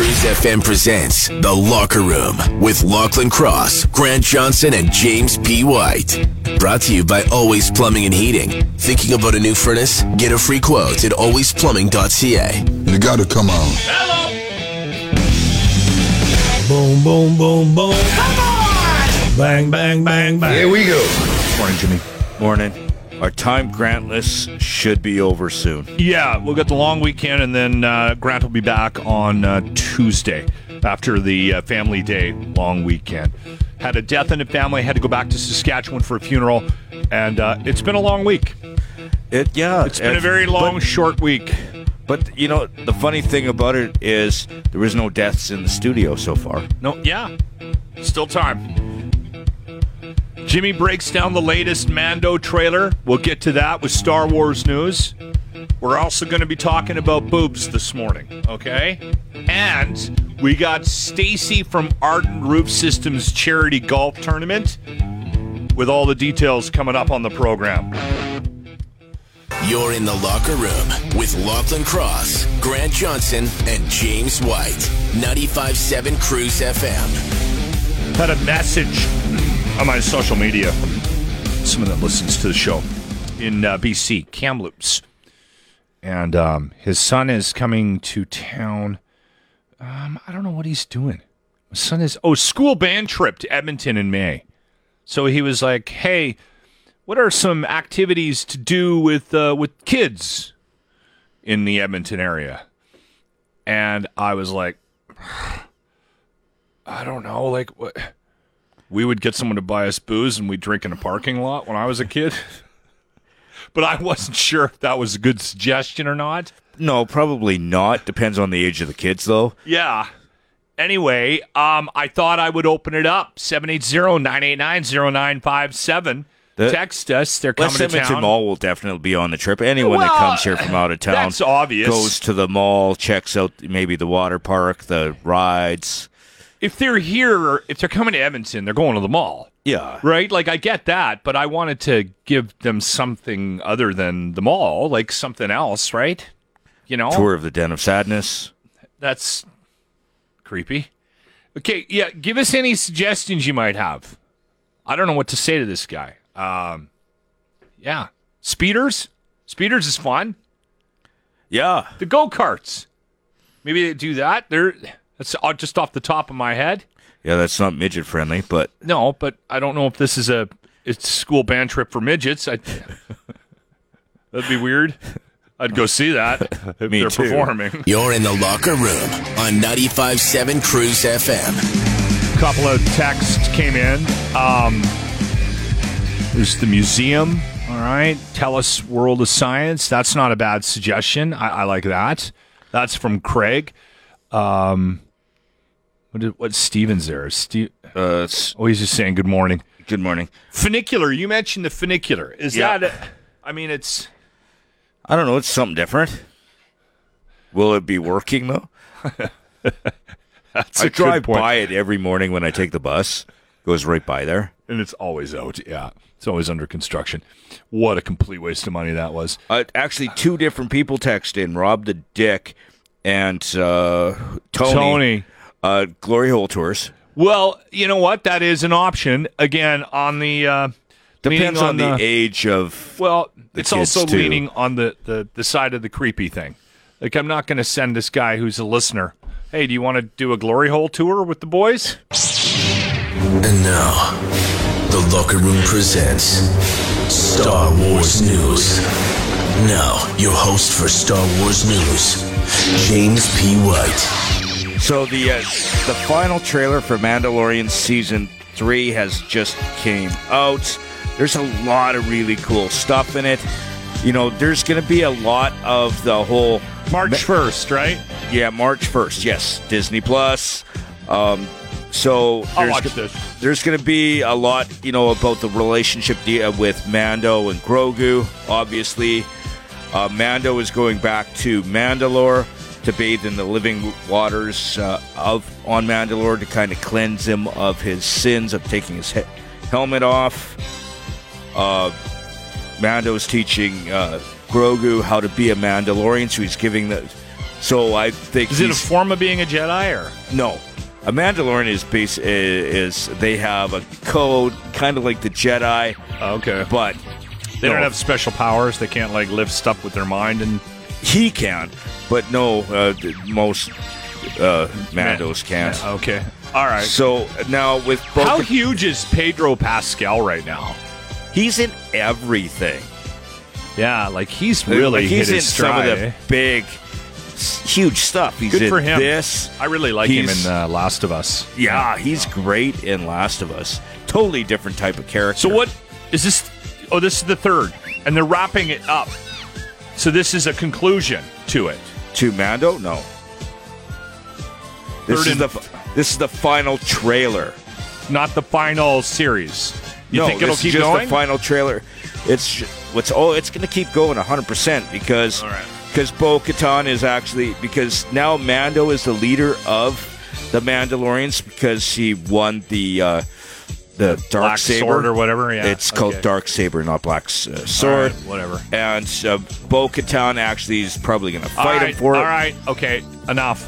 Cruise FM presents The Locker Room with Lachlan Cross, Grant Johnson, and James P. White. Brought to you by Always Plumbing and Heating. Thinking about a new furnace? Get a free quote at alwaysplumbing.ca. You gotta come on. Hello! Boom, boom, boom, boom. Come on! Bang, bang, bang, bang. Here we go. Morning, Jimmy. Morning. Our time grantless should be over soon. Yeah, we'll get the long weekend, and then uh, Grant will be back on uh, Tuesday after the uh, family day long weekend. Had a death in the family, had to go back to Saskatchewan for a funeral, and uh, it's been a long week. It yeah, It's been a very long, short week. But you know the funny thing about it is there was no deaths in the studio so far. No, yeah, still time. Jimmy breaks down the latest Mando trailer. We'll get to that with Star Wars news. We're also going to be talking about boobs this morning, okay? And we got Stacy from Ardent Roof Systems charity golf tournament with all the details coming up on the program. You're in the locker room with Lachlan Cross, Grant Johnson, and James White. 95.7 Cruise FM. Had a message on my social media someone that listens to the show in uh, BC, Kamloops. And um, his son is coming to town. Um, I don't know what he's doing. My son is, oh, school band trip to Edmonton in May. So he was like, hey, what are some activities to do with uh, with kids in the Edmonton area? And I was like, I don't know, like what we would get someone to buy us booze and we'd drink in a parking lot when I was a kid. but I wasn't sure if that was a good suggestion or not. No, probably not. Depends on the age of the kids, though. Yeah. Anyway, um, I thought I would open it up. 780-989-0957. The- Text us. They're coming West to Edmonton town. Mall will definitely be on the trip. Anyone that comes here from out of town that's obvious. goes to the mall, checks out maybe the water park, the rides. If they're here, if they're coming to Edmonton, they're going to the mall. Yeah, Right? Like I get that, but I wanted to give them something other than the mall, like something else, right? You know? tour of the Den of Sadness. That's creepy. Okay, yeah, give us any suggestions you might have. I don't know what to say to this guy. Um, yeah, speeders. Speeders is fun. Yeah, The go karts. Maybe they do that. They're that's uh, just off the top of my head. yeah, that's not midget friendly, but No, but I don't know if this is a it's a school band trip for midgets. I, that'd be weird. I'd go see that if Me they're too. performing. You're in the locker room on 95.7 Cruise FM. couple of texts came in. Um, there's the museum. All right. TELUS World of Science. That's not a bad suggestion. I, I like that. That's from Craig. Um, what what's Stevens there? Steve, uh, oh, he's just saying good morning. good morning. Funicular. You mentioned the funicular. Is Yeah. that? A, I mean, it's I don't know. It's something different. Will it be working though? that's I a good drive point. by it every morning when I take the bus. Goes right by there. and it's always out. Yeah, it's always under construction. What a complete waste of money that was. Uh, actually, two different people text in: Rob the Dick and uh, Tony. Tony. Uh, Glory Hole Tours. Well, you know what? That is an option. Again, on the uh, Depends leaning on, the, age of. Well, it's kids, also too. leaning on the, the the side of the creepy thing. Like, I'm not going to send this guy who's a listener. Hey, do you want to do a glory hole tour with the boys? And now, the locker room presents Star Wars News. Now, your host for Star Wars News, James P. White. So the uh, the final trailer for Mandalorian season three has just came out. There's a lot of really cool stuff in it. you know, there's going to be a lot of the whole March 1st, right? yeah, March 1st. Yes, Disney Plus. Um, so there's watch go- this. There's going to be a lot, you know, about the relationship de- with Mando and Grogu. Obviously, uh, Mando is going back to Mandalore to bathe in the living waters uh, of on Mandalore to kind of cleanse him of his sins of taking his he- helmet off. Uh, Mando's teaching uh, Grogu how to be a Mandalorian, so he's giving the. So I think Is it a form of being a Jedi or? no. A Mandalorian is base is, is they have a code kind of like the Jedi, Okay. but They no, don't have special powers. They can't like lift stuff with their mind and he can, but no, uh, most uh, Mandos can't. Okay. All right. So now with both, How huge is Pedro Pascal right now? he's in everything. Yeah, like he's really Like, he's hit in his some of the eh? big, huge stuff. He's Good in for him. This, I really like him in uh, Last of Us. yeah, he's great in Last of Us. Totally different type of character. So what is this? Oh, this is the third, and they're wrapping it up. So this is a conclusion to it. To Mando? No. This Third is the f- this is the final trailer. not the final series. You no, think it'll keep just going? the final trailer. It's what's oh, it's going to keep going 100 percent because All right. because Bo Katan is actually because now Mando is the leader of the Mandalorians because she won the uh, the dark Black saber sword or whatever. Yeah, It's called dark saber, not black uh, sword. right, whatever. And uh, Bo Katan actually is probably going to fight all him right, for all it. right, okay, enough.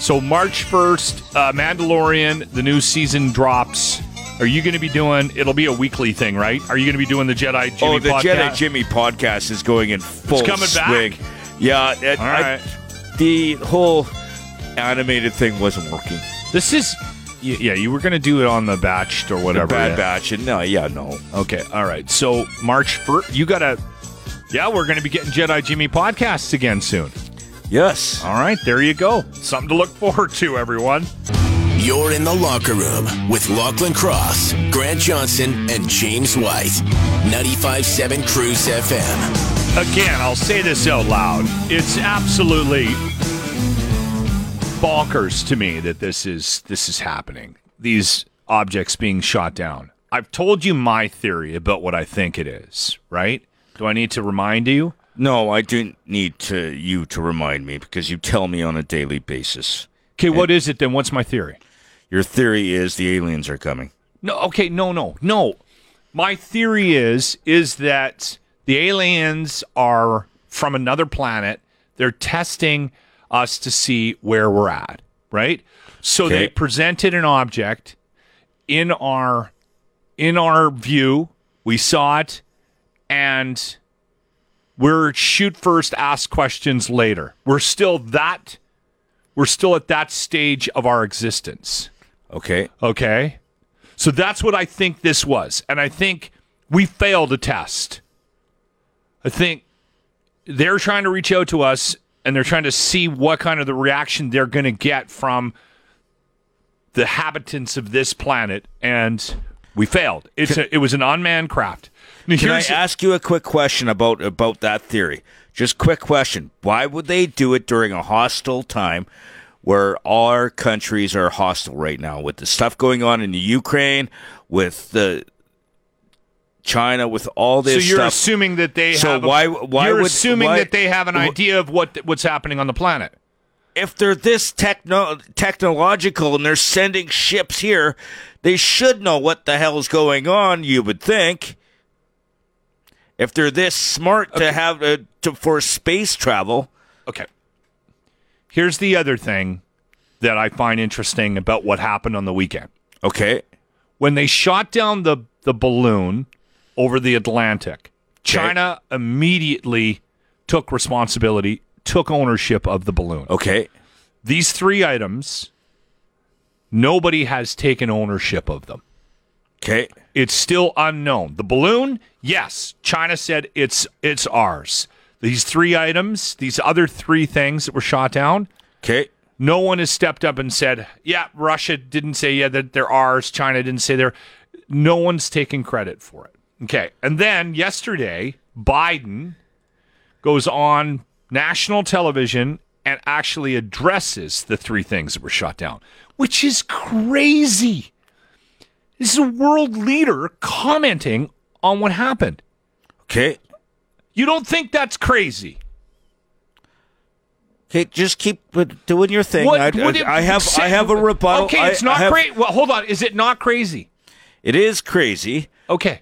So March first, uh, Mandalorian, the new season drops. Are you going to be doing? It'll be a weekly thing, right? Are you going to be doing the Jedi Jimmy podcast? oh, the podcast? Jedi Jimmy podcast is going in full coming back? swing. Yeah, it- All I- the whole animated thing wasn't working. This is, yeah, you were going to do it on the Batched or whatever. the Bad yeah. Batch, and no, yeah, no. Okay, all right. So March first, you got to. Yeah, we're going to be getting Jedi Jimmy podcasts again soon. Yes. All right, there you go. Something to look forward to, everyone. You're in the locker room with Lachlan Cross, Grant Johnson, and James White. 95.7 Cruise FM. Again, I'll say this out loud. It's absolutely bonkers to me that this is this is happening. These objects being shot down. I've told you my theory about what I think it is, right? Do I need to remind you? No, I do need to you to remind me because you tell me on a daily basis. Okay, what is it then? What's my theory? Your theory is the aliens are coming. No, okay, no, no, no. My theory is is that the aliens are from another planet. They're testing us to see where we're at, right? So they presented an object in our in our view. We saw it, and we're shoot first, ask questions later. We're still that. We're still at that stage of our existence. Okay. Okay. So that's what I think this was. And I think we failed a test. I think they're trying to reach out to us and they're trying to see what kind of the reaction they're going to get from the habitants of this planet. And we failed. It's a, it was an unmanned craft. Now, Can I ask you a quick question about about that theory? Just quick question. Why would they do it during a hostile time where our countries are hostile right now with the stuff going on in the Ukraine, with the China, with all this. so you're stuff? assuming that they So have a- why- why you're would- assuming why- that they have an idea of what what's happening on the planet. if they're this techno- technological and they're sending ships here, they should know what the hell's going on. You would think. If they're this smart to have uh, to for space travel, Okay. Here's the other thing that I find interesting about what happened on the weekend. okay, When they shot down the, the balloon over the Atlantic, China immediately took responsibility, took ownership of the balloon. okay, These three items, nobody has taken ownership of them. okay, It's still unknown. The balloon, yes, China said it's it's ours. These three items, these other three things that were shot down, okay, no one has stepped up and said, "Yeah, Russia didn't say yeah that they're ours. China didn't say they're." No one's taking credit for it. Okay, and then yesterday, Biden goes on national television and actually addresses the three things that were shot down, which is crazy. This is a world leader commenting on what happened. Okay. You don't think that's crazy? Okay, just keep doing your thing. What, I, what I, did- I have I have a rebuttal. Okay, it's not I great. Well, hold on. Is it not crazy? It is crazy. Okay.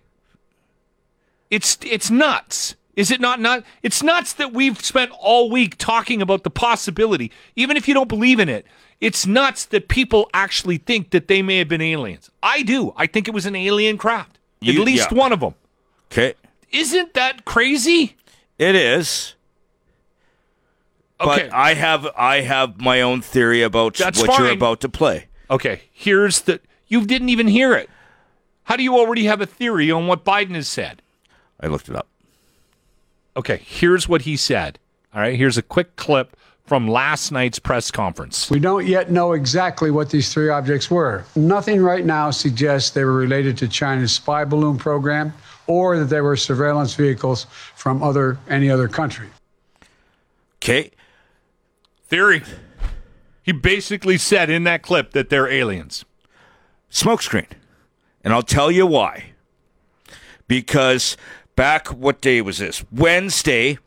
It's it's nuts. Is it not nut? It's nuts that we've spent all week talking about the possibility, even if you don't believe in it. It's nuts that people actually think that they may have been aliens. I do. I think it was an alien craft. You- At least yeah. one of them. Okay. Isn't that crazy? It is. Okay. But I have I have my own theory about That's what you're about to play. Okay, here's the. You didn't even hear it. How do you already have a theory on what Biden has said? I looked it up. Okay, here's what he said. All right, here's a quick clip from last night's press conference. We don't yet know exactly what these three objects were. Nothing right now suggests they were related to China's spy balloon program or that they were surveillance vehicles from other any other country. Okay. Theory. He basically said in that clip that they're aliens. Smokescreen. And I'll tell you why. Because back what day was this? Wednesday,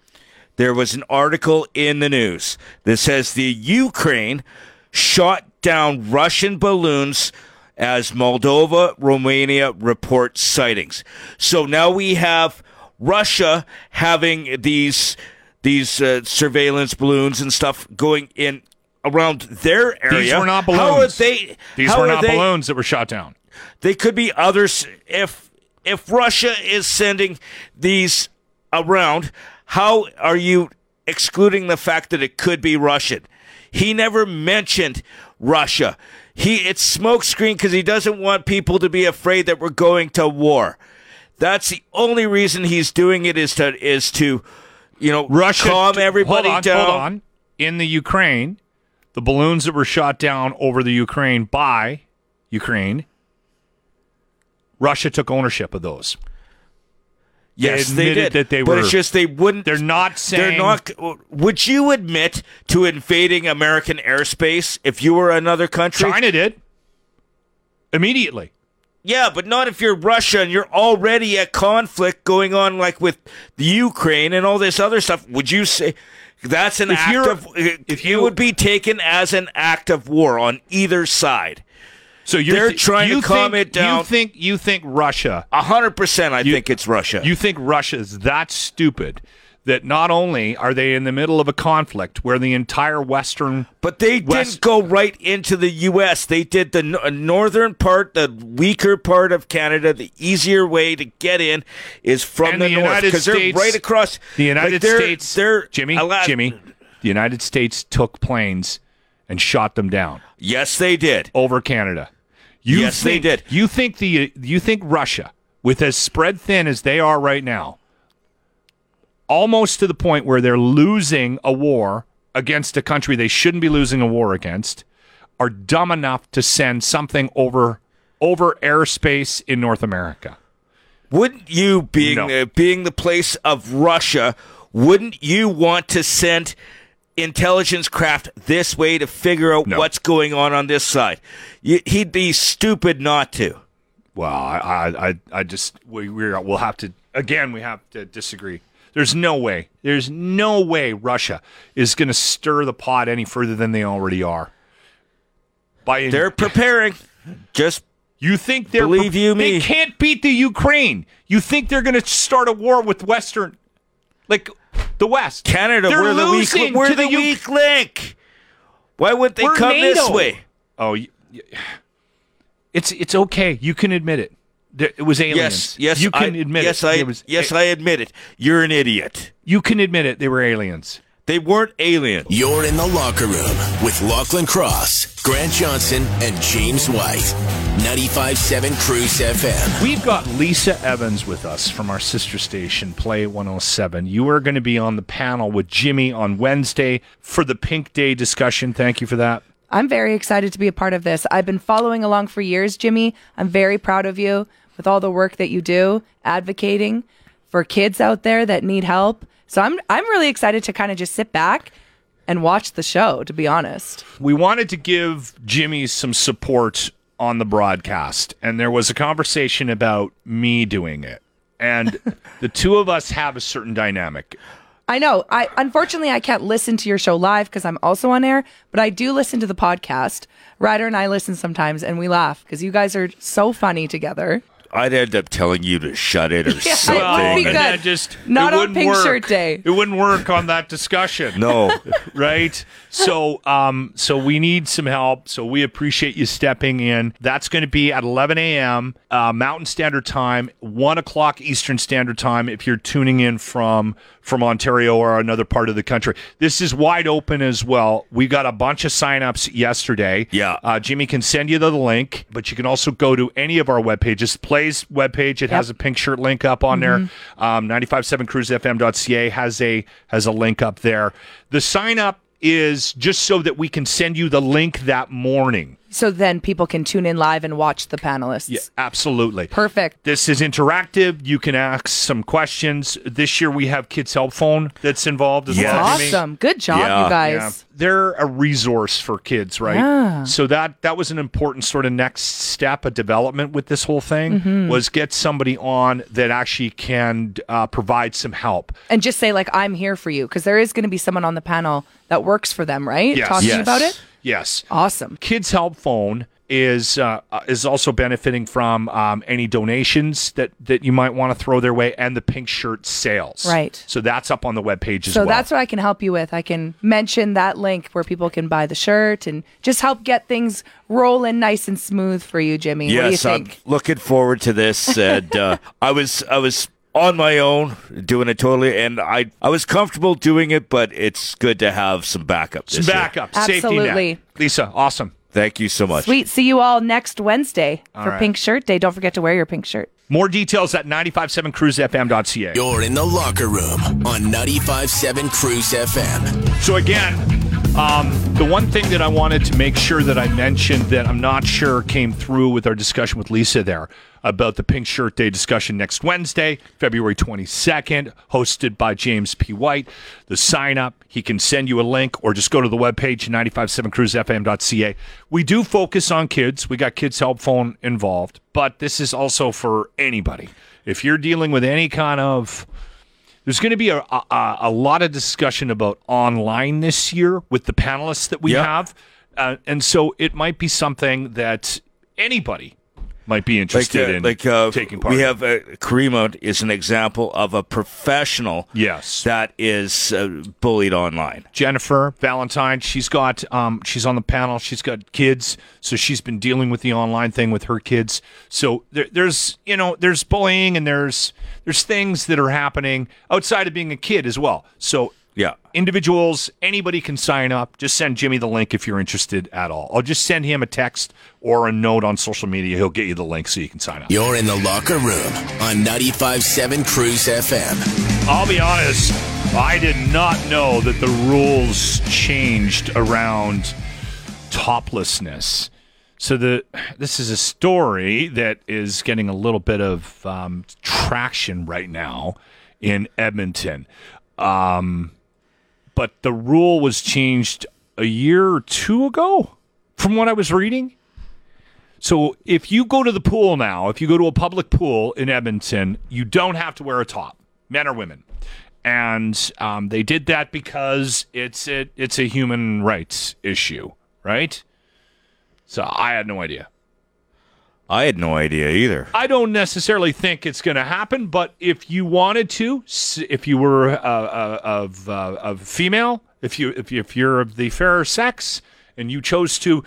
there was an article in the news that says the Ukraine shot down Russian balloons as Moldova, Romania report sightings. So now we have Russia having these these uh, surveillance balloons and stuff going in around their area. These were not balloons. How are they? These were not they- balloons that were shot down. they could be others if if Russia is sending these around, how are you excluding the fact that it could be Russian? He never mentioned Russia. He it's smokescreen because he doesn't want people to be afraid that we're going to war. That's the only reason he's doing it is to is to you know Russia calm everybody hold on, down. Hold on. In the Ukraine, the balloons that were shot down over the Ukraine by Ukraine, Russia took ownership of those. Yes, They did. that they but were- it's just they wouldn't. They're not saying They're not. Would you admit to invading American airspace if you were another country? China did immediately. Yeah, but not if you're Russia and you're already at conflict going on, like with the Ukraine and all this other stuff. Would you say that's an If act of? if you you- would be taken as an act of war on either side. So you're They're thi- trying to calm think, it down. You think you think Russia A hundred percent, I You- think it's Russia. You think Russia's that stupid that not only are they in the middle of a conflict where the entire Western But they West- didn't go right into the U.S. They did the no- uh, northern part, the weaker part of Canada. The easier way to get in is from And the, the north because they're right across. the United like, they're- States They're Jimmy allowed- Jimmy the United States took planes and shot them down Yes, they did. over Canada. You Yes, they think, did. You think the you think Russia with as spread thin as they are right now almost to the point where they're losing a war against a country they shouldn't be losing a war against are dumb enough to send something over over airspace in North America. Wouldn't you, being No. the, being the place of Russia, wouldn't you want to send intelligence craft this way to figure out No. what's going on on this side? He'd be stupid not to. Well, I, I, I, just we we're, we'll have to again. We have to disagree. There's no way. There's no way Russia is going to stir the pot any further than they already are. By They're preparing. Just you think they're Believe you me. they can't beat the Ukraine. You think they're going to start a war with Western, like the West? Canada, They're we're the weak, losing we're to the the U- link. Why would they We're come this way? Oh, y- y- it's it's okay. You can admit it. There, it was aliens. Yes, yes, You can I, admit yes, it. I, It was- yes, I admit it. You're an idiot. You can admit it. They were aliens. They weren't aliens. You're in the locker room with Lachlan Cross, Grant Johnson, and James White. 95.7 Cruise FM. We've got Lisa Evans with us from our sister station, Play 107. You are going to be on the panel with Jimmy on Wednesday for the Pink Day discussion. Thank you for that. I'm very excited to be a part of this. I've been following along for years, Jimmy. I'm very proud of you with all the work that you do, advocating for kids out there that need help, So I'm I'm really excited to kind of just sit back and watch the show. To be honest, we wanted to give Jimmy some support on the broadcast, and there was a conversation about me doing it, and the two of us have a certain dynamic. I know. I unfortunately I can't listen to your show live because I'm also on air, but I do listen to the podcast. Ryder and I listen sometimes, and we laugh because you guys are so funny together. I'd end up telling you to shut it or Yeah, it would something. be and good. that just Not it on wouldn't Pink work. Shirt Day. It wouldn't work on that discussion. No. right? So, um, so we need some help. So we appreciate you stepping in. That's going to be at 11 a.m. Uh, Mountain Standard Time, one o'clock Eastern Standard Time. If you're tuning in from from Ontario or another part of the country, this is wide open as well. We got a bunch of signups yesterday. Yeah. uh, Jimmy can send you the link, but you can also go to any of our web pages. Play's webpage, it has a pink shirt link up on there. Um, 957cruisefm.ca has a has a link up there. The sign up is just so that we can send you the link that morning. So then people can tune in live and watch the panelists. Yeah, absolutely. Perfect. This is interactive. You can ask some questions. This year we have Kids Help Phone that's involved as Yes. well. Awesome. Good job, Yeah. you guys. Yeah. They're a resource for kids, right? Yeah. So that that was an important sort of next step of development with this whole thing Mm-hmm. was get somebody on that actually can uh, provide some help. And just say like I'm here for you because there is going to be someone on the panel that works for them, right? Yes. Talking Yes. about it. Yes. Awesome. Kids Help Phone is uh, uh, is also benefiting from um, any donations that that you might want to throw their way and the pink shirt sales. Right. So that's up on the webpage as So well. So that's what I can help you with. I can mention that link where people can buy the shirt and just help get things rolling nice and smooth for you, Jimmy. what do you Yes, I'm looking forward to this. And uh, I was I was on my own doing it totally, and I I was comfortable doing it, but it's good to have some backup. some this year. backup. Safety Absolutely. net. Lisa, awesome. Thank you so much. Sweet. See you all next Wednesday for right. Pink Shirt Day. Don't forget to wear your pink shirt. More details at 957cruisefm.ca. You're in the locker room on 95.7 Cruise FM. So again, um, the one thing that I wanted to make sure that I mentioned that I'm not sure came through with our discussion with Lisa there about the Pink Shirt Day discussion next Wednesday, February 22nd, hosted by James P. White. The sign up, he can send you a link or just go to the webpage, 957cruisefm.ca. We do focus on kids. We got Kids Help Phone involved, but this is also for anybody. If you're dealing with any kind of there's going to be a, a, a lot of discussion about online this year with the panelists that we Yep. have. Uh, and so it might be something that anybody might be like interested uh, in like uh, taking part we have uh, Karima is an example of a professional Yes. that is uh, bullied online. Jennifer Valentine, she's got um, she's on the panel. She's got kids, so she's been dealing with the online thing with her kids. So there, there's you know there's bullying and there's there's things that are happening outside of being a kid as well. So Yeah. individuals, anybody can sign up. Just send Jimmy the link if you're interested at all. I'll just send him a text or a note on social media. He'll get you the link so you can sign up. You're in the locker room on 95.7 Cruise FM. I'll be honest, I did not know that the rules changed around toplessness. So the this is a story that is getting a little bit of um, traction right now in Edmonton. Um, but the rule was changed a year or two ago, from what I was reading. So if you go to the pool now, if you go to a public pool in Edmonton, you don't have to wear a top, men or women. And um, they did that because it's a, it's a human rights issue, right? So I had no idea. I had no idea either. I don't necessarily think it's going to happen, but if you wanted to, if you were uh, uh, of uh, of female, if you if you, if you're of the fairer sex, and you chose to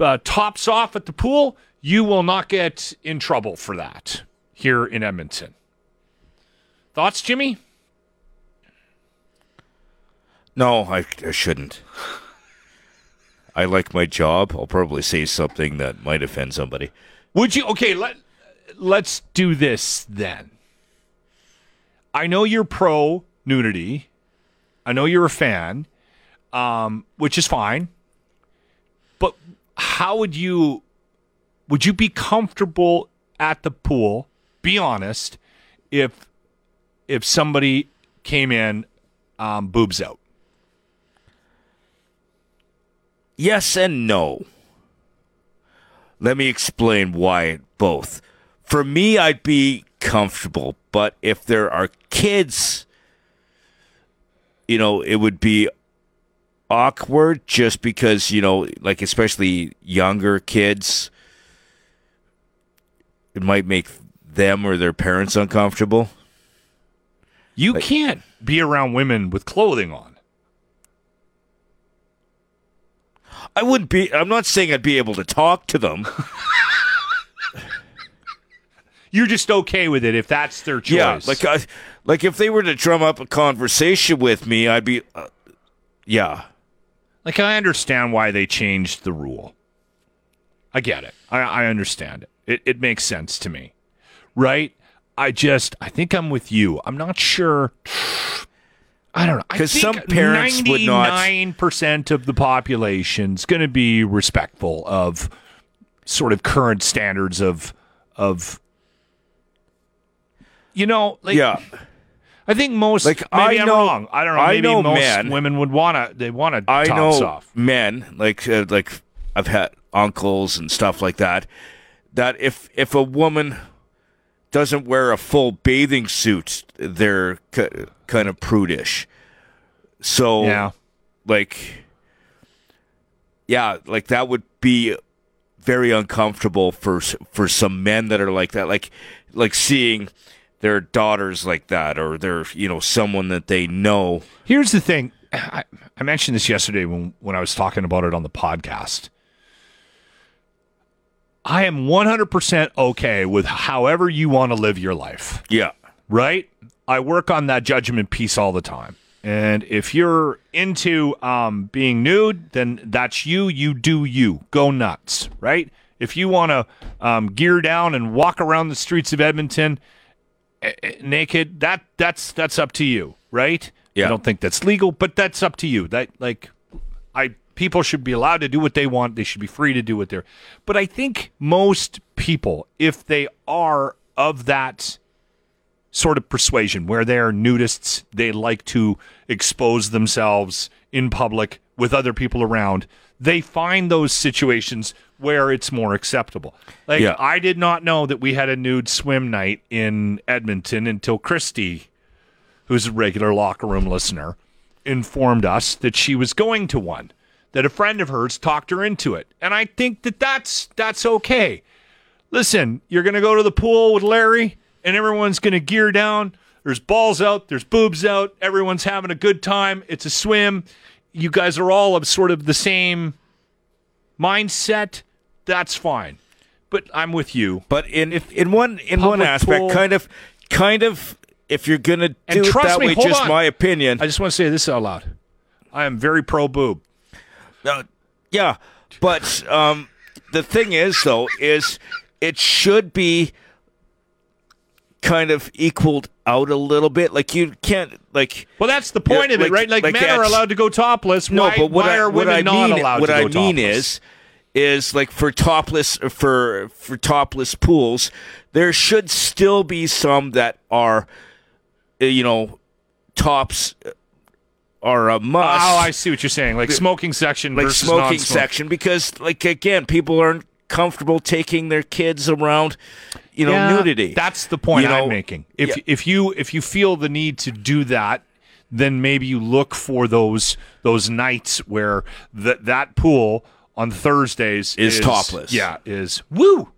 uh, tops off at the pool, you will not get in trouble for that here in Edmonton. Thoughts, Jimmy? No, I, I shouldn't. I like my job. I'll probably say something that might offend somebody. Would you? Okay, let let's do this then. I know you're pro nudity. I know you're a fan, um, which is fine. But how would you? Would you be comfortable at the pool? Be honest. If if somebody came in um, boobs out? Yes and no. Let me explain why both. For me, I'd be comfortable, but if there are kids, you know, it would be awkward just because, you know, like especially younger kids, it might make them or their parents uncomfortable. You can't be around women with clothing on. I wouldn't be, I'm not saying I'd be able to talk to them. You're just okay with it if that's their choice. Yeah, like I, like if they were to drum up a conversation with me, I'd be, uh, yeah. Like I understand why they changed the rule. I get it. I, I understand it. it. It makes sense to me, right? I just I think I'm with you. I'm not sure. I don't know. Because some parents would not- Ninety-nine percent of the population's going to be respectful of sort of current standards of of. You know, like yeah. I think most Like, maybe I am know- wrong. I don't know. I Maybe know most men- women would wanna they wanna I know off. men like uh, like I've had uncles and stuff like that. That if if a woman doesn't wear a full bathing suit, they're k- kind of prudish. So Yeah. like yeah, like that would be very uncomfortable for for some men that are like that. Like like seeing their daughters like that, or their you know someone that they know. Here's the thing. I, I mentioned this yesterday when, when I was talking about it on the podcast. I am 100% okay with however you want to live your life, Yeah, right? I work on that judgment piece all the time. And if you're into um, being nude, then that's you. You do you. Go nuts, right? If you want to um, gear down and walk around the streets of Edmonton eh, eh, naked, that that's that's up to you, right? Yeah. I don't think that's legal, but that's up to you. That like I people should be allowed to do what they want. They should be free to do what they're. But I think most people, if they are of that sort of persuasion where they're nudists, they like to expose themselves in public with other people around. They find those situations where it's more acceptable. Like Yeah. I did not know that we had a nude swim night in Edmonton until Christy, who's a regular locker room listener, informed us that she was going to one. That a friend of hers talked her into it. And I think that that's that's okay listen, you're going to go to the pool with Larry and everyone's going to gear down. There's balls out, there's boobs out, everyone's having a good time. It's a swim. You guys are all of sort of the same mindset. That's fine. But I'm with you. but in if, in one in one aspect, pool- kind of kind of if you're gonna do And it trust that me, way, just on. my opinion. I just want to say this out loud. I am very pro boob. Uh, yeah, but um, the thing is, though, is it should be kind of equaled out a little bit. Like you can't like. Well, that's the point of it, like- right? Like, like men are allowed to go topless. No, why, but what I, are what women I not mean, allowed what to go I mean topless? is, is like for topless for for topless pools, there should still be some that are, you know, tops are a must. Oh, I see what you're saying. Like smoking section like versus smoking non-smoking. section because like again people aren't comfortable taking their kids around you know Yeah, nudity That's the point You know, I'm making. If yeah. if you if you feel the need to do that, then maybe you look for those those nights where that that pool on Thursdays Is topless. Yeah, is woo.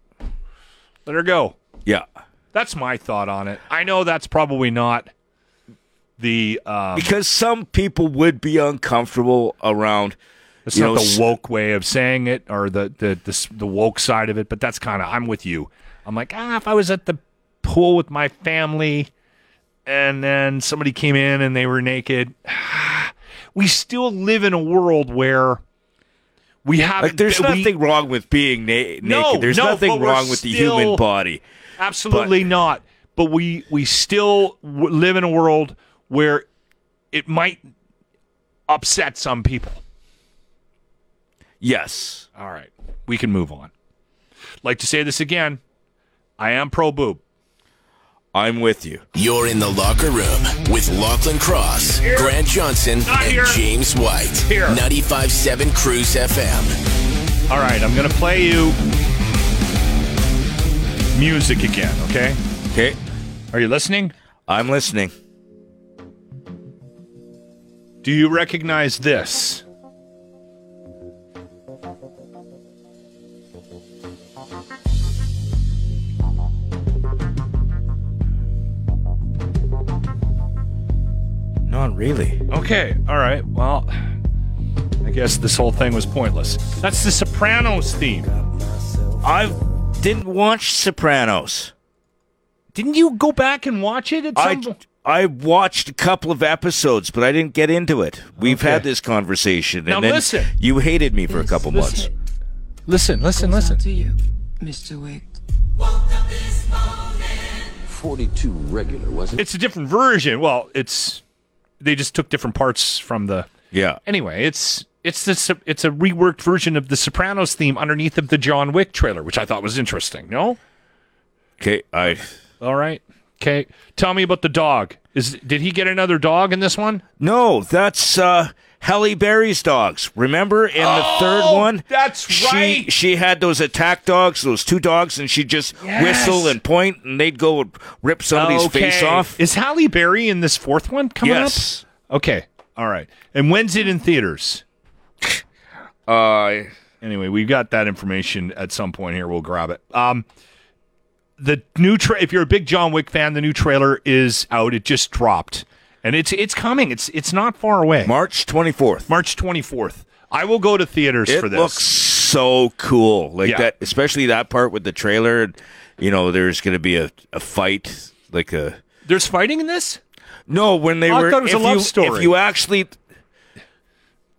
Let her go. yeah That's my thought on it. I know that's probably not the um, because some people would be uncomfortable around it's not know, the woke way of saying it or the the the, the woke side of it, but that's kind of I'm with you. I'm like, ah, if I was at the pool with my family and then somebody came in and they were naked, we still live in a world where we have like there's we- nothing wrong with being na- No, naked there's no, nothing wrong with the human body Absolutely not. But we we still w- live in a world where it might upset some people. yes All right, we can move on. Like to say this again. I am pro boob. I'm with you. You're in the locker room with Lachlan Cross, Grant Johnson, Not and here. James White. Here. 95.7 Cruise FM. All right, I'm going to play you music again, okay? Okay, Are you listening? I'm listening. Do you recognize this? Not really. Okay, all right. Well, I guess this whole thing was pointless. That's the Sopranos theme. I didn't watch Sopranos. Didn't you go back and watch it at some I I watched a couple of episodes, but I didn't get into it. We've Okay. had this conversation, and Now then listen. you hated me for a couple months. Listen, listen, listen. to you, Mr. Wick. 42 regular, wasn't it? It's a different version. Well, it's they just took different parts from the. Yeah. Anyway, it's it's this it's a reworked version of the Sopranos theme underneath of the John Wick trailer, which I thought was interesting. No, Okay, I all right, okay. Tell me about the dog. Is did he get another dog in this one? no, that's uh Halle Berry's dogs. Remember in the third one? that's she, right. She had those attack dogs, those two dogs, and she'd just Yes. whistle and point, and they'd go and rip somebody's face off. Is Halle Berry in this fourth one coming yes. up? Okay, all right. And when's it in theaters? Uh, Anyway, we've got that information at some point here. We'll grab it. Um, the new tra- if you're a big John Wick fan, the new trailer is out. It just dropped, and it's it's coming. It's it's not far away. March 24th. March 24th. I will go to theaters It for this. It looks so cool. Like Yeah. that, especially that part with the trailer. You know, there's going to be a, a fight, like a. There's fighting in this. No, when they Oh, I were. thought it was a love you, story. If you actually,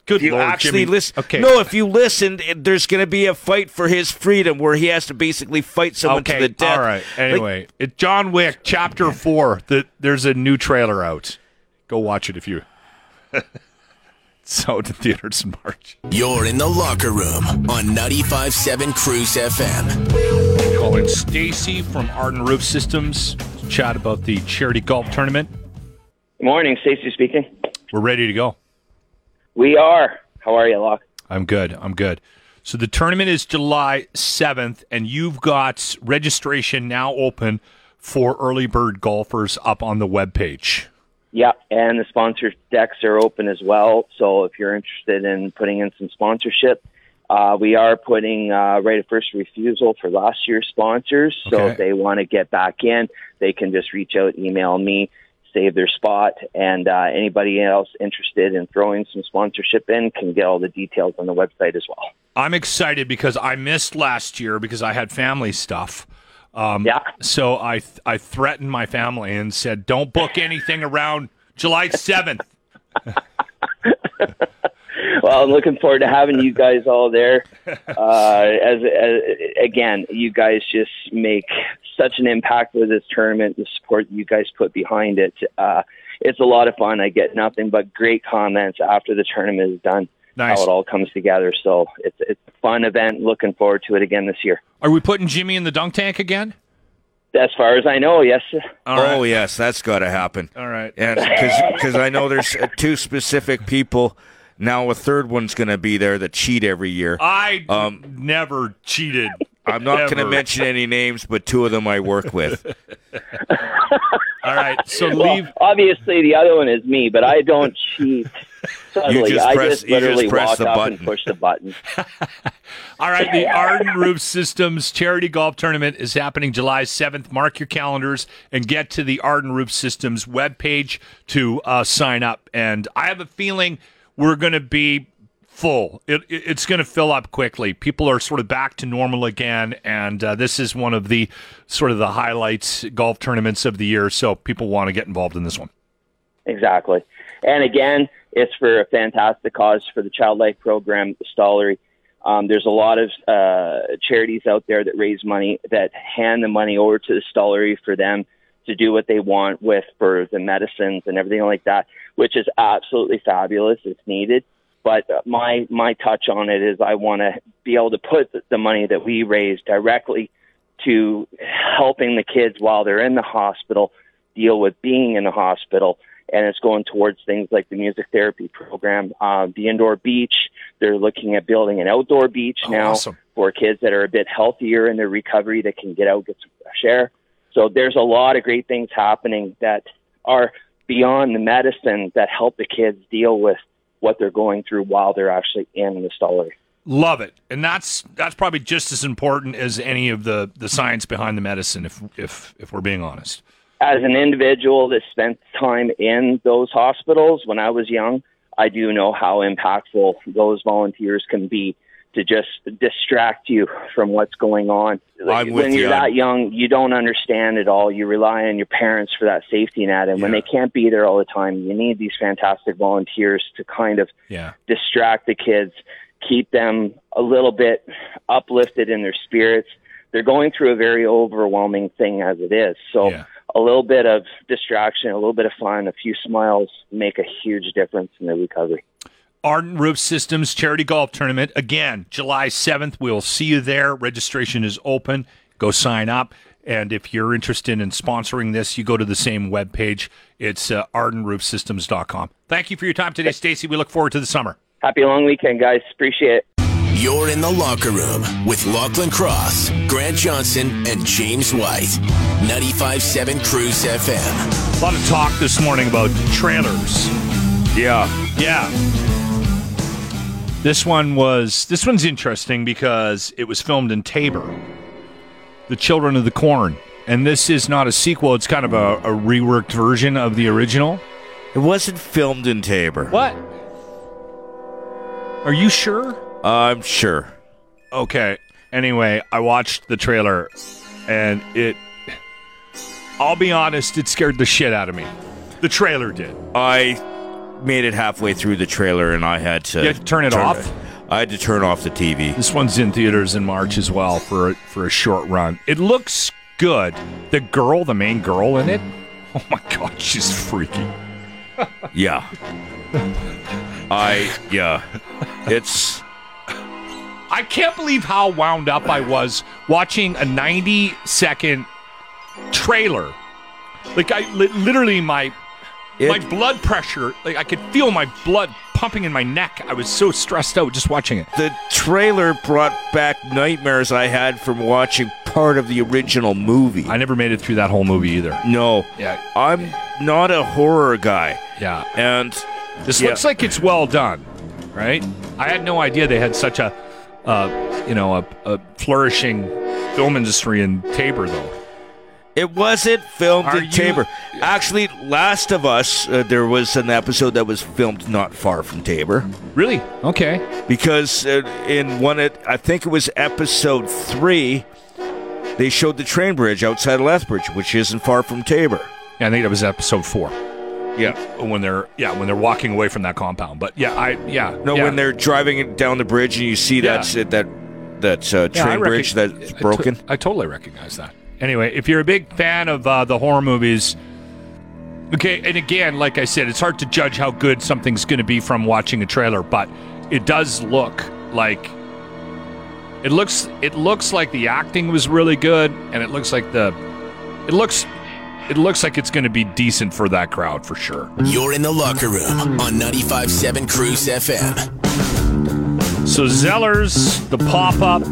Good you lord, actually Jimmy. listen. Okay. No, if you listened, eh, there's going to be a fight for his freedom where he has to basically fight someone okay. to the death. All right. Like, Anyway, it John Wick Chapter Four. The, there's a new trailer out. Go watch it if you. so to theaters in March. You're in the locker room on 95.7 Cruise FM. Calling Stacy from Arden Roof Systems to chat about the charity golf tournament. Good morning, Stacy speaking. We're ready to go. We are. How are you, Locke? I'm good. I'm good. So the tournament is July 7th, and you've got registration now open for early bird golfers up on the webpage. Yeah, and the sponsor decks are open as well. So if you're interested in putting in some sponsorship, uh, we are putting uh, right of first refusal for last year's sponsors. So Okay. if they want to get back in, they can just reach out, email me, save their spot, and uh, anybody else interested in throwing some sponsorship in can get all the details on the website as well. I'm excited because I missed last year because I had family stuff. Um, Yeah. So I th- I threatened my family and said, "Don't book anything around July 7th." Well, I'm looking forward to having you guys all there. Uh, as, as again, you guys just make such an impact with this tournament. The support you guys put behind it, uh, it's a lot of fun. I get nothing but great comments after the tournament is done. Nice. How it all comes together. So it's it's a fun event. Looking forward to it again this year. Are we putting Jimmy in the dunk tank again? As far as I know, yes. All right. Oh yes, that's got to happen. All right. And because I know there's uh, two specific people. Now a third one's going to be there that cheat every year. I Um, never cheated. I'm not going to mention any names, but two of them I work with. All right. So Well, leave. obviously, the other one is me, but I don't cheat subtly. just I press- just you just literally press walk the up button. and push the button. All right, the Arden Roof Systems Charity Golf Tournament is happening July 7th. Mark your calendars and get to the Arden Roof Systems webpage to uh, sign up. And I have a feeling we're going to be full. It, it- it's going to fill up quickly. People are sort of back to normal again, and uh, this is one of the sort of the highlights golf tournaments of the year. So people want to get involved in this one. Exactly. And again, it's for a fantastic cause for the Child Life Program, the Stollery. Um, there's a lot of uh, charities out there that raise money that hand the money over to the Stollery for them to do what they want with for the medicines and everything like that, which is absolutely fabulous. It's needed. But uh, my my touch on it is I want to be able to put the money that we raise directly to helping the kids while they're in the hospital deal with being in the hospital. And it's going towards things like the music therapy program, uh, the indoor beach. They're looking at building an outdoor beach now awesome. for kids that are a bit healthier in their recovery that can get out, get some fresh air. So there's a lot of great things happening that are beyond the medicine that help the kids deal with what they're going through while they're actually in the Stollery. Love it, and that's that's probably just as important as any of the the science behind the medicine. If if if we're being honest. As an individual that spent time in those hospitals when I was young, I do know how impactful those volunteers can be to just distract you from what's going on. With when you're you. that young, you don't understand it all. You rely on your parents for that safety net, and when they can't be there all the time, you need these fantastic volunteers to kind of Yeah. distract the kids, keep them a little bit uplifted in their spirits. They're going through a very overwhelming thing as it is. So Yeah. a little bit of distraction, a little bit of fun, a few smiles make a huge difference in their recovery. Ardent Roof Systems Charity Golf Tournament. Again, July 7th. We'll see you there. Registration is open. Go sign up. And if you're interested in sponsoring this, you go to the same webpage. It's uh, ardentroofsystems.com. Thank you for your time today, Stacy. We look forward to the summer. Happy long weekend, guys. Appreciate it. You're in the locker room with Lachlan Cross, Grant Johnson, and James White. 95.7 CRUZ FM. A lot of talk this morning about trailers. Yeah. Yeah. This one was this one's interesting because it was filmed in Taber. The Children of the Corn. And this is not a sequel, it's kind of a, a reworked version of the original. It wasn't filmed in Taber. What? Are you sure? I'm sure. Okay. Anyway, I watched the trailer and it I'll be honest, it scared the shit out of me. The trailer did. I made it halfway through the trailer and I had to, You had to turn it off? I had to turn off the TV. This one's in theaters in March as well for a, for a short run. It looks good. The girl, the main girl in it, oh my god, she's freaky. Yeah. I yeah. It's I can't believe how wound up I was watching a 90 second trailer. Like I li- literally my It- my blood pressure, like I could feel my blood pumping in my neck. I was so stressed out just watching it. the trailer brought back nightmares I had from watching part of the original movie. I never made it through that whole movie either. no. Yeah. I'm not a horror guy. Yeah. And This Yeah. looks like it's well done, right? I had no idea they had such a, uh, you know, a, a flourishing film industry in Taber, though. It wasn't filmed Are in you- Taber. Actually, Last of Us, uh, there was an episode that was filmed not far from Taber Really? Okay. because uh, in one, it, I think it was episode three, they showed the train bridge outside of Lethbridge, which isn't far from Taber. Yeah, I think that was episode four Yeah. when they're yeah when they're walking away from that compound. But yeah, I yeah No, yeah. when they're driving down the bridge and you see Yeah. that's it, that that uh, Yeah, I train recog- bridge that's to- broken. I totally recognize that. Anyway, if you're a big fan of uh, the horror movies, okay, and again, like I said, it's hard to judge how good something's going to be from watching a trailer, but it does look like it looks it looks like the acting was really good, and it looks like the it looks it looks like it's going to be decent for that crowd for sure. You're in the locker room on 95.7 CRUZ FM. So Zellers, the pop up,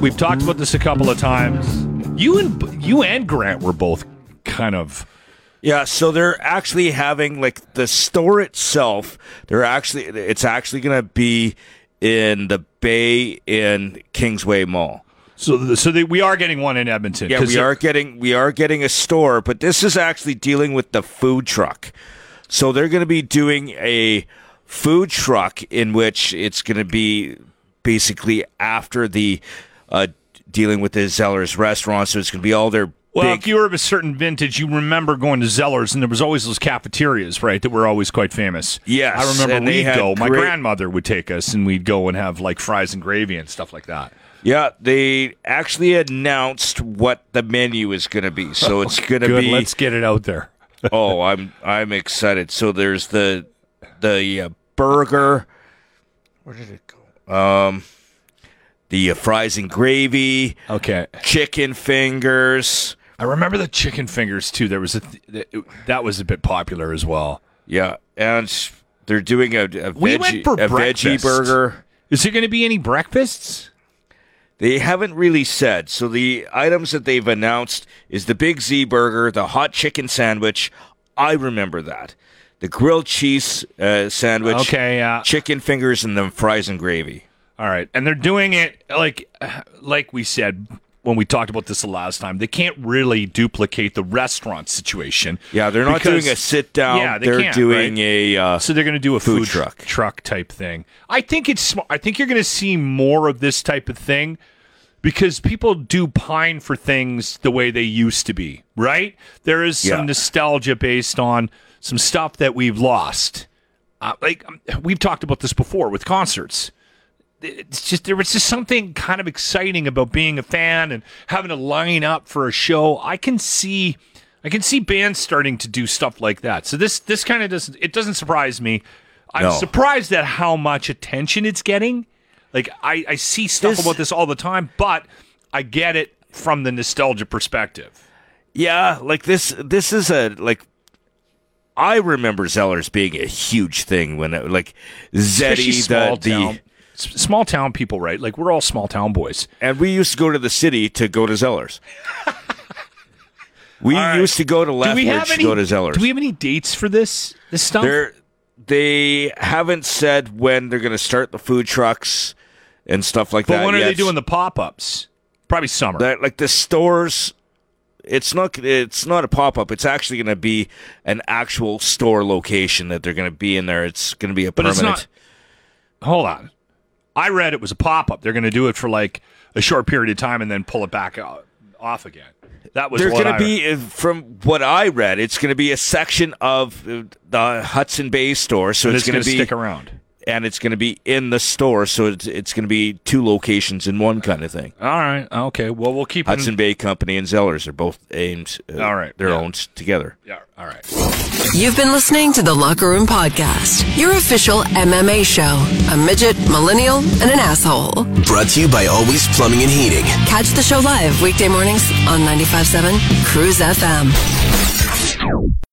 we've talked about this a couple of times. You and you and Grant were both kind of Yeah, so they're actually having like the store itself. They're actually it's actually going to be in the Bay in Kingsway Mall. so so they, we are getting one in Edmonton. Yeah, 'cause we are getting we are getting a store, but this is actually dealing with the food truck. So they're going to be doing a food truck in which it's going to be basically after the uh, dealing with the Zellers restaurant. So it's going to be all their Well, big if you were of a certain vintage, you remember going to Zellers, and there was always those cafeterias, right, that were always quite famous. Yes, I remember and we'd had go. My great- grandmother would take us, and we'd go and have like fries and gravy and stuff like that. Yeah, they actually announced what the menu is going to be. So it's going to be. let's get it out there. oh, I'm I'm excited. So there's the the uh, burger. Where did it go? Um, the uh, fries and gravy, Okay. chicken fingers. I remember the chicken fingers too. There was a th- that was a bit popular as well. Yeah, and they're doing a, a We veggie, went for a veggie burger. Is there going to be any breakfasts? They haven't really said. So the items that they've announced is the Big Z burger, the hot chicken sandwich. I remember that. The grilled cheese uh, sandwich. Okay, yeah. Chicken fingers and then fries and gravy. All right, and they're doing it like like we said when we talked about this the last time. They can't really duplicate the restaurant situation. Yeah, they're not because- doing a sit down. Yeah, they are doing right? a uh, So they're going to do a food, food truck. truck type thing. I think it's. I think you're going to see more of this type of thing because people do pine for things the way they used to be, right? There is some Yeah. nostalgia based on some stuff that we've lost. Uh, like um, we've talked about this before with concerts. It's just there was just something kind of exciting about being a fan and having to line up for a show. I can see I can see bands starting to do stuff like that. So this this kind of doesn't it doesn't surprise me. I'm No. surprised at how much attention it's getting. Like I, I see stuff This- about this all the time, but I get it from the nostalgia perspective. Yeah, like this. This is a like. I remember Zellers being a huge thing when it, like Zeddy, the, the small town people, right? Like we're all small town boys. and we used to go to the city to go to Zellers. we right. used to go to Lethbridge have to any? go to Zellers. Do we have any dates for this this stuff? They're, they haven't said when they're going to start the food trucks and stuff like but that. when are they doing the pop ups? Probably summer. that? Like the stores. It's not. It's not a pop up. It's actually going to be an actual store location that they're going to be in there. It's going to be a But it's permanent. not. Hold on. I read it was a pop up. They're going to do it for like a short period of time and then pull it back out, off again. That was They're going to be, uh, from what I read, it's going to be a section of uh, the Hudson Bay store. So and it's, it's going to be stick around. And it's going to be in the store. So it's, it's going to be two locations in one kind of thing. All right. Okay. Well, we'll keep it. Hudson Bay Company and Zellers are both aimed. Uh, All right, they're yeah. owned together. Yeah. All right. You've been listening to the Locker Room Podcast, your official MMA show. A midget, millennial, and an asshole. Brought to you by Always Plumbing and Heating. Catch the show live weekday mornings on 95.7 CRUZ FM.